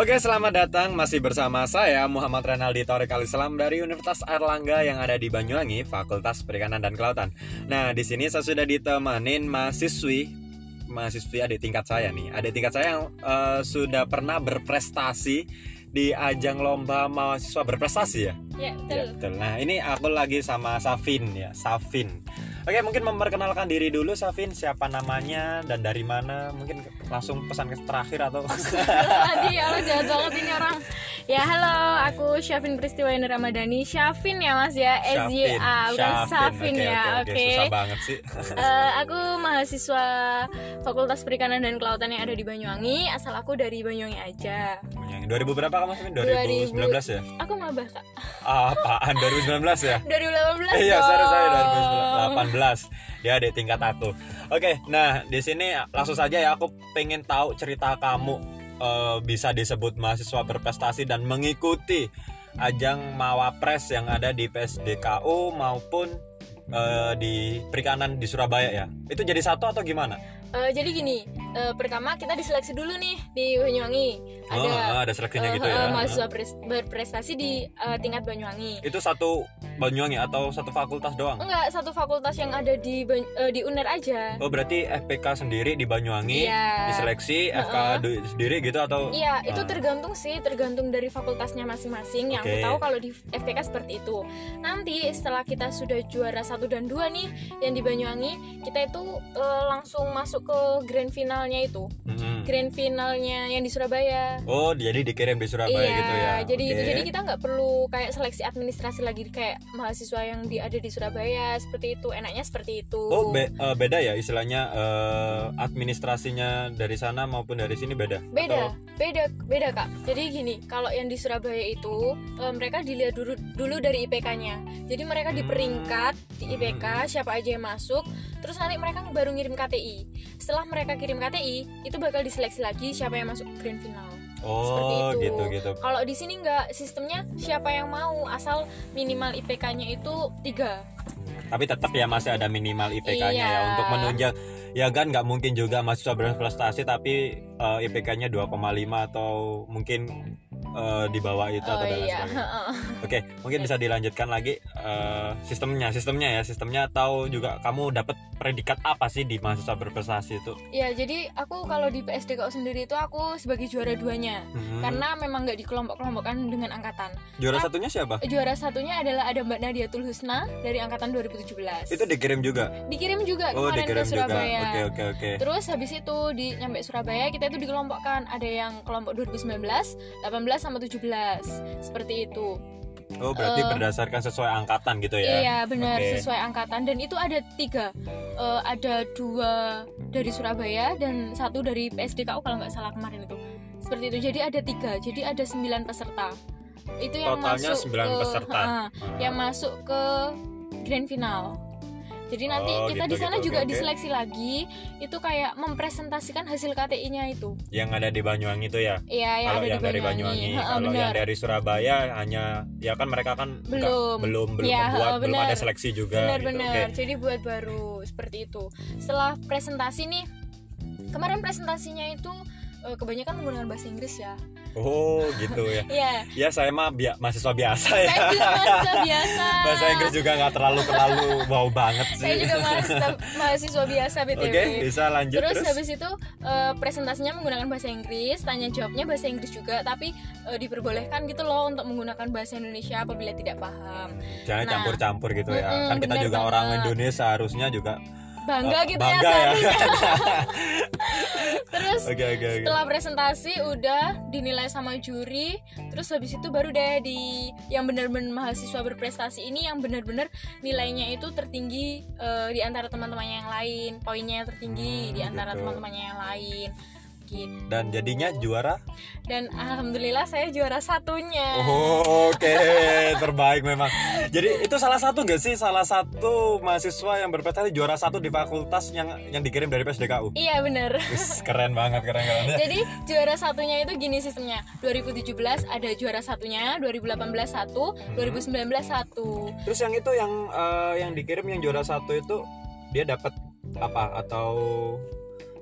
Oke, selamat datang masih bersama saya Muhammad Renaldi Torik Islam dari Universitas Airlangga yang ada di Banyuwangi, Fakultas Perikanan dan Kelautan. Nah, di sini saya sudah ditemanin mahasiswi mahasiswi adik tingkat saya nih. Adik tingkat saya yang uh, sudah pernah berprestasi di ajang lomba mahasiswa berprestasi ya? Ya, betul. Ya, betul. Nah, ini aku lagi sama Safin ya, Safin. Oke, mungkin memperkenalkan diri dulu Safin, siapa namanya dan dari mana? Mungkin langsung pesan ke terakhir atau Tadi ya jahat banget ini orang. Ya halo, aku Syafin Pristiwa Ramadhani. Syafin ya Mas ya, Syafin. SYA bukan Syafin Oke, ya. oke, oke. Oke. Susah banget sih. Eh, aku mahasiswa Fakultas Perikanan dan Kelautan yang ada di Banyuwangi. Asal aku dari Banyuwangi aja. Yang 2000 berapa kamu Safin? 2019 ya? Aku mabah kak. Apaan 2019 ya? 2018 Iya, sorry saya 2018. Ya, di tingkat aku. Oke, nah di sini langsung saja ya aku pengen tahu cerita kamu eh, bisa disebut mahasiswa berprestasi dan mengikuti ajang Mawapres yang ada di PSDKU maupun eh, di perikanan di Surabaya ya. Itu jadi satu atau gimana? Eh, jadi gini, eh, pertama kita diseleksi dulu nih di Banyuwangi. Ada Oh, ah, ada seleksinya eh, gitu ya. eh, mahasiswa pres- berprestasi di eh, tingkat Banyuwangi. Itu satu Banyuwangi atau satu fakultas doang? Enggak, satu fakultas yang ada di eh, di UNER aja. Oh berarti FPK sendiri di Banyuwangi Iya. diseleksi FK du- sendiri gitu atau Iya, itu Ah. tergantung sih, tergantung dari fakultasnya masing-masing. Yang aku tahu kalau di FPK seperti itu. Nanti setelah kita sudah juara satu dan dua nih, yang di Banyuwangi, kita itu eh, langsung masuk ke grand finalnya itu. Mm-mm. Grand finalnya yang di Surabaya. Oh jadi dikirim di Surabaya iya, gitu ya jadi itu Oke. jadi kita nggak perlu kayak seleksi administrasi lagi kayak mahasiswa yang di ada di Surabaya seperti itu. Enaknya seperti itu. Oh be- eh, beda ya istilahnya eh, administrasinya dari sana maupun dari sini beda beda Atau- beda beda kak jadi gini kalau yang di Surabaya itu eh, mereka dilihat dulu dulu dari IPK-nya jadi mereka Hmm. diperingkat di IPK siapa aja yang masuk terus nanti mereka baru ngirim KTI setelah mereka kirim KTI itu bakal diseleksi lagi siapa yang masuk grand final Seperti Oh itu. gitu gitu kalau di sini nggak sistemnya siapa yang mau asal minimal IPK-nya itu tiga tapi tetap ya masih ada minimal IPK-nya Iya. ya untuk menunjang ya kan nggak mungkin juga mahasiswa berprestasi tapi eh, IPK-nya 2,5 atau mungkin eh, di bawah itu atau oh dan lain iya sebagainya. Oke, mungkin bisa dilanjutkan lagi eh, sistemnya, sistemnya ya, sistemnya atau juga kamu dapat predikat apa sih di mahasiswa berprestasi itu? ya jadi aku kalau di PSDKU sendiri itu aku sebagai juara duanya Hmm. karena memang nggak dikelompok-kelompokkan dengan angkatan juara Ah. satunya siapa? juara satunya adalah ada Mbak Nadiatul Husna dari angkatan 2017 Itu dikirim juga. dikirim juga Oh, kemarin dikirim ke. Surabaya Oke, oke, oke. terus habis itu di nyampe Surabaya kita itu dikelompokkan ada yang kelompok 2019 18 sama 17 seperti itu Oh, berarti eh, berdasarkan sesuai angkatan gitu ya? iya benar Oke. sesuai angkatan dan itu ada tiga Eh, ada dua dari Surabaya dan satu dari PSDKU kalau nggak salah kemarin itu seperti itu jadi ada tiga jadi ada sembilan peserta itu yang Totalnya masuk 9 ke, peserta. Ha, Ah. yang masuk ke grand final. Jadi nanti Oh, kita gitu, di sana gitu. juga oke. diseleksi lagi, itu kayak mempresentasikan hasil KTI-nya itu. Yang ada di Banyuwangi itu ya? Iya, yang Kalau ada yang di dari Banyuwangi. Banyuwangi, Ha, kalau yang dari Surabaya hanya ya kan mereka kan Belum. belum belum Ya, membuat, ha, belum ada seleksi juga gitu. Benar-benar. Oke. Jadi buat baru seperti itu. Setelah presentasi nih, kemarin presentasinya itu eh, kebanyakan menggunakan bahasa Inggris ya. Oh, gitu ya. Iya. Ya saya mah bia- mahasiswa biasa ya. Saya juga mahasiswa biasa. Bahasa Inggris juga nggak terlalu terlalu wow banget sih. Saya juga mahasiswa, mahasiswa biasa BTW. Oke, bisa lanjut terus, terus. habis itu eh, presentasinya menggunakan bahasa Inggris tanya jawabnya bahasa Inggris juga tapi eh, diperbolehkan gitu loh untuk menggunakan bahasa Indonesia apabila tidak paham Jangan Nah. campur-campur gitu ya. Mm-mm, kan kita juga orang banget. Indonesia harusnya juga bangga eh, gitu bangga ya ya. terus Oke, oke, oke. setelah presentasi udah dinilai sama juri terus habis itu baru deh di yang benar-benar mahasiswa berprestasi ini yang benar-benar nilainya itu tertinggi eh, di antara teman-temannya yang lain poinnya tertinggi Hmm, di antara gitu. teman-temannya yang lain gitu Dan jadinya juara. dan alhamdulillah saya juara satunya Oh, Oke, terbaik memang. Jadi itu salah satu nggak sih salah satu mahasiswa yang berprestasi juara satu di fakultas yang yang dikirim dari PSDKU. iya bener Wis, keren banget, keren keren. jadi juara satunya itu gini sistemnya 2017 ada juara satunya 2018 satu 2019 satu Terus yang itu yang eh, yang dikirim yang juara satu itu dia dapat apa atau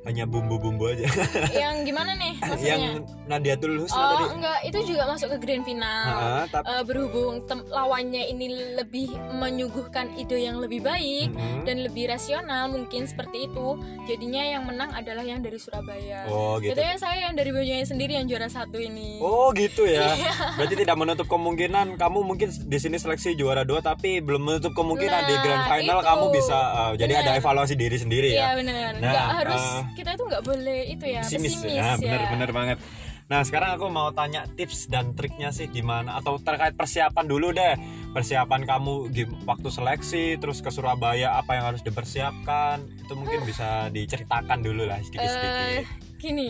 hanya bumbu-bumbu aja yang gimana nih maksudnya yang Nadia Tulus oh tadi enggak itu juga masuk ke grand final Heeh, tapi Eh, berhubung lawannya ini lebih menyuguhkan ide yang lebih baik Mm-mm. dan lebih rasional mungkin seperti itu jadinya yang menang adalah yang dari Surabaya oh gitu Jadinya saya yang dari Banyuwangi sendiri yang juara satu ini Oh gitu ya. Iya. Berarti tidak menutup kemungkinan kamu mungkin di sini seleksi juara dua tapi belum menutup kemungkinan di Nah, grand final itu. kamu bisa uh, jadi ada Bener. evaluasi diri sendiri Iya ya. benar Nah, nggak harus eh, kita itu nggak boleh itu ya Pesimis, pesimis, ya. ya Bener-bener banget. Nah sekarang aku mau tanya tips dan triknya sih gimana atau terkait persiapan dulu deh persiapan kamu gim- waktu seleksi terus ke Surabaya apa yang harus dipersiapkan itu mungkin bisa diceritakan dulu lah Eh, sedikit-sedikit. gini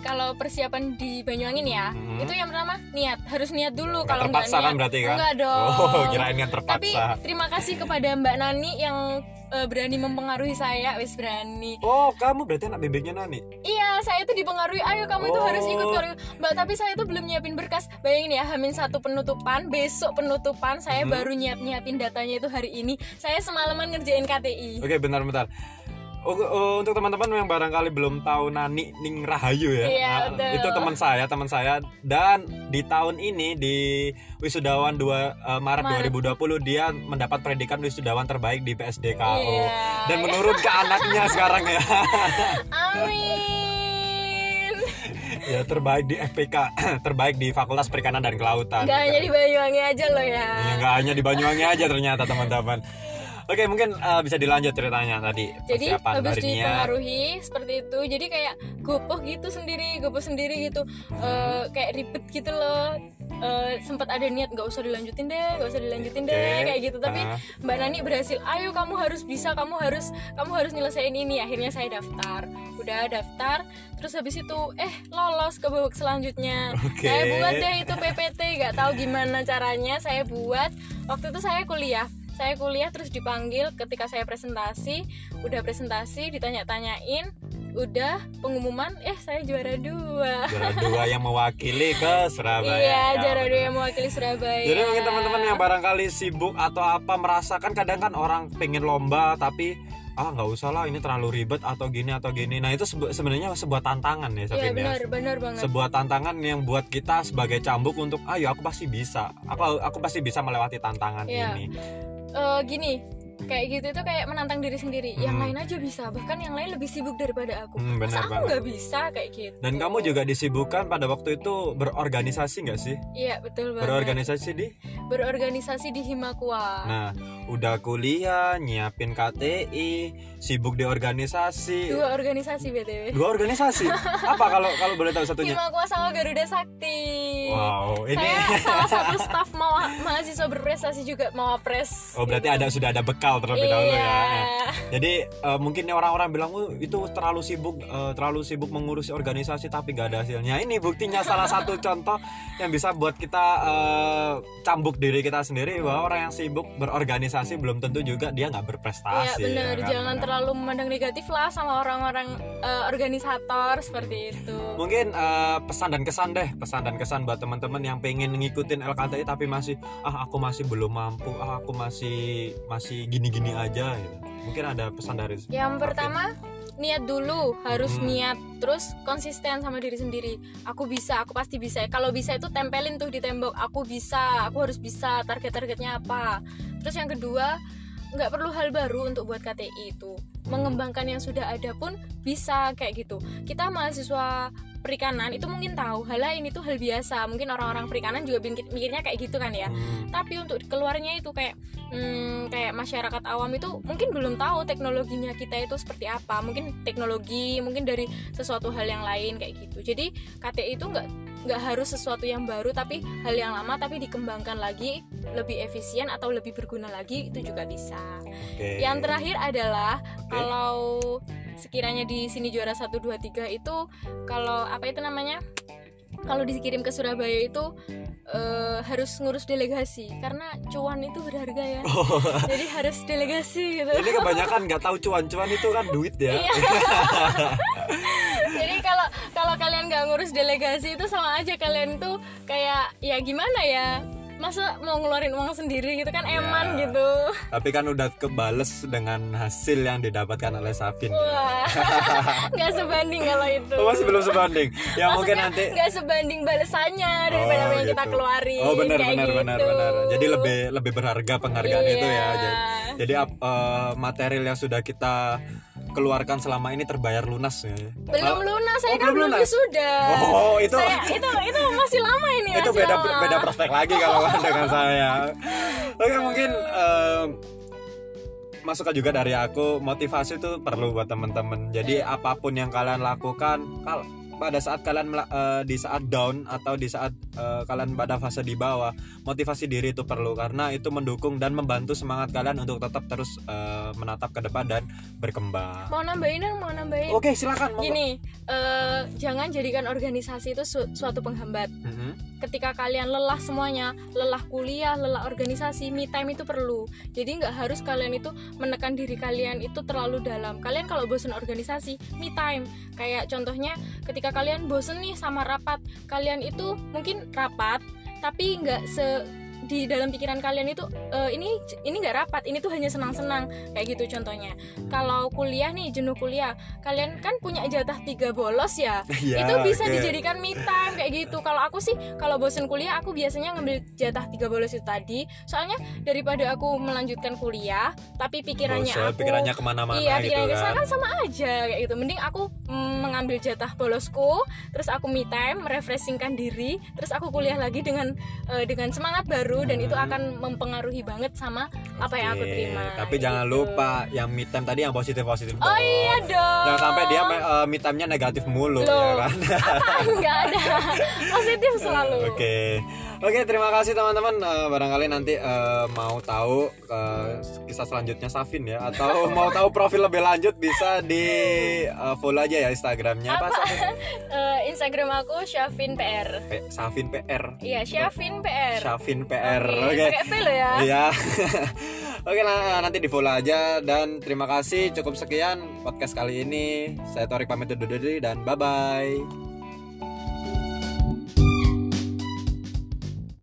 kalau persiapan di Banyuwangi nih ya Hmm. itu yang pertama niat harus niat dulu kalau nggak terpaksa niat kan berarti kan? enggak dong Oh kirain tapi terpaksa. terima kasih kepada Mbak Nani yang eh, berani mempengaruhi saya wis berani Oh kamu berarti anak bebeknya Nani? Iya, saya tuh dipengaruhi. Ayo kamu itu Oh. harus ikut Koreo. Mbak, tapi saya tuh belum nyiapin berkas. Bayangin ya, Hamin satu penutupan, besok penutupan, saya Hmm. baru nyiap nyiapin datanya itu hari ini. Saya semalaman ngerjain KTI. Oke bentar-bentar Oh, oh, untuk teman-teman yang barangkali belum tahu Nani Ning Rahayu ya, Iya, Nah, itu teman saya, teman saya, dan di tahun ini di wisudawan 2 eh, Maret, Maret. 2020 dia mendapat predikat wisudawan terbaik di PSDKO Iya. dan menurun ke anaknya sekarang ya, Amin. ya terbaik di FPK, terbaik di Fakultas Perikanan dan Kelautan. Gak hanya di Banyuwangi aja loh ya. Ya, nggak hanya di Banyuwangi aja ternyata teman-teman. Oke mungkin eh, bisa dilanjut ceritanya tadi Jadi habis dipengaruhi seperti itu, jadi kayak gopoh gitu sendiri, gopoh sendiri gitu, Eh, kayak ribet gitu loh. Eh, sempat ada niat nggak usah dilanjutin deh, nggak usah dilanjutin deh, Oke. kayak gitu. Tapi Ah. Mbak Nani berhasil. Ayo kamu harus bisa, kamu harus, kamu harus nyelesain ini. Akhirnya saya daftar, udah daftar. Terus habis itu, eh lolos ke babak selanjutnya. Oke. Saya buat deh itu PPT, nggak tahu gimana caranya. Saya buat. Waktu itu saya kuliah saya kuliah terus dipanggil ketika saya presentasi udah presentasi ditanya-tanyain udah pengumuman eh saya juara dua juara dua yang mewakili ke Surabaya. iya Ya, juara dua yang mewakili Surabaya Jadi mungkin teman-teman yang barangkali sibuk atau apa merasakan kadang kan orang pengen lomba tapi ah nggak usah lah ini terlalu ribet atau gini atau gini. Nah itu sebe- sebenarnya sebuah tantangan ya iya Safin ya. benar benar banget Sebuah tantangan yang buat kita sebagai cambuk untuk ayo aku pasti bisa. Aku aku pasti bisa melewati tantangan Iya. ini. Eh, gini kayak gitu itu kayak menantang diri sendiri yang Hmm. lain aja bisa bahkan yang lain lebih sibuk daripada aku Hmm, benar masa aku nggak bisa kayak gitu Dan kamu juga disibukkan pada waktu itu berorganisasi nggak sih? iya betul banget Berorganisasi di? berorganisasi di Himakua Nah, udah kuliah, nyiapin KTI, sibuk di organisasi. dua organisasi btw Dua organisasi. Apa kalau kalau boleh tahu satunya? Himakua sama Garuda Sakti Wow, ini saya salah satu staf mau mahasiswa berprestasi juga mau apres Oh, berarti ada sudah ada bekal terlebih dahulu iya. ya. Jadi eh, mungkin orang-orang bilang oh, itu terlalu sibuk eh, terlalu sibuk mengurusi organisasi tapi gak ada hasilnya. Ini buktinya salah satu contoh yang bisa buat kita eh, cambuk diri kita sendiri bahwa orang yang sibuk berorganisasi belum tentu juga dia nggak Iya berprestasi. benar, ya kan? jangan terlalu memandang negatif lah sama orang-orang eh, organisator seperti itu. Mungkin eh, pesan dan kesan deh, pesan dan kesan buat teman-teman yang pengen ngikutin LKTI tapi masih ah aku masih belum mampu, ah aku masih masih gini-gini aja gitu. Mungkin ada pesan dari Yang pertama niat dulu, harus Hmm. niat, terus konsisten sama diri sendiri. Aku bisa, aku pasti bisa. Kalau bisa itu tempelin tuh di tembok. Aku bisa, aku harus bisa. Target-targetnya apa? Terus yang kedua nggak perlu hal baru untuk buat KTI itu. Mengembangkan yang sudah ada pun bisa kayak gitu. Kita mahasiswa perikanan itu mungkin tahu hal ini tuh hal biasa. Mungkin orang-orang perikanan juga mikir- mikirnya kayak gitu kan ya. Hmm. tapi untuk keluarnya itu kayak hmm, kayak masyarakat awam itu mungkin belum tahu teknologinya kita itu seperti apa. Mungkin teknologi mungkin dari sesuatu hal yang lain kayak gitu. Jadi KTI itu nggak nggak harus sesuatu yang baru tapi hal yang lama tapi dikembangkan lagi lebih efisien atau lebih berguna lagi itu juga bisa Oke. yang terakhir adalah kalau sekiranya di sini juara 1 2 3 itu kalau apa itu namanya? Kalau dikirim ke Surabaya itu eh, harus ngurus delegasi karena cuan itu berharga ya. Oh, Jadi harus delegasi gitu. ini kebanyakan nggak tahu cuan-cuan itu kan duit ya. Iya. Jadi kalau kalau kalian nggak ngurus delegasi itu sama aja kalian tuh kayak ya gimana ya? Masa mau ngeluarin uang sendiri gitu kan Ya. eman gitu Tapi kan udah kebales dengan hasil yang didapatkan oleh Safin. nggak sebanding kalau itu Oh, masih belum sebanding. Ya mungkin Maksudnya nanti nggak sebanding balasannya daripada Oh, yang kita gitu. keluarin Oh benar benar gitu. benar benar. Jadi lebih lebih berharga penghargaan Iya. itu ya. Jadi, jadi ap- eh, material yang sudah kita keluarkan selama ini terbayar lunas ya. belum lunas saya Oh, kan belum wisuda Oh, itu saya itu itu masih lama ini itu masih beda lama. beda prospek lagi kalau dengan saya. Oke mungkin em, masukan juga dari aku motivasi itu perlu buat teman-teman. Jadi apa pun yang kalian lakukan, kal pada saat kalian eh, di saat down atau di saat eh, kalian pada fase di bawah, motivasi diri itu perlu karena itu mendukung dan membantu semangat kalian untuk tetap terus eh, menatap ke depan dan berkembang. mau nambahin dong mau nambahin Oke silakan. monggo. gini eh, jangan jadikan organisasi itu su- suatu penghambat Mhm. ketika kalian lelah semuanya lelah kuliah lelah organisasi me time itu perlu jadi nggak harus kalian itu menekan diri kalian itu terlalu dalam kalian kalau bosan organisasi me time kayak contohnya ketika kalian bosen nih sama rapat kalian itu mungkin rapat tapi nggak se di dalam pikiran kalian itu "Eh, ini ini nggak rapat ini tuh hanya senang-senang kayak gitu contohnya. Kalau kuliah nih jenuh kuliah kalian kan punya jatah tiga bolos ya? Iya, itu bisa oke. dijadikan me time kayak gitu. Kalau aku sih kalau bosen kuliah aku biasanya ngambil jatah tiga bolos itu tadi. Soalnya daripada aku melanjutkan kuliah tapi pikirannya Bosan, aku pikirannya ke mana-mana iya gitu pikirannya kan. kan sama aja kayak gitu. Mending aku mm, mengambil jatah bolosku terus aku me time merefreshingkan diri terus aku kuliah lagi dengan eh, dengan semangat baru dan itu Hmm. akan mempengaruhi banget sama apa yang aku terima Tapi jangan gitu. lupa yang me time tadi yang positif positif. oh iya dong Jangan sampai dia uh, me time-nya negatif mulu Loh. ya kan. apaan nggak ada positif selalu Oke. Oke, terima kasih teman-teman. Eh, barangkali nanti eh, mau tahu eh, kisah selanjutnya Safin ya atau mau tahu profil lebih lanjut bisa di eh, follow aja ya Instagramnya apa, Safin? Eh, Instagram aku Syafin PR P- Safin PR. iya Syafin PR Safin PR. Oke, pakai V lo ya Iya. Oke nah, nanti di follow aja dan terima kasih cukup sekian podcast kali ini. Saya Torik pamit undur diri dan bye bye.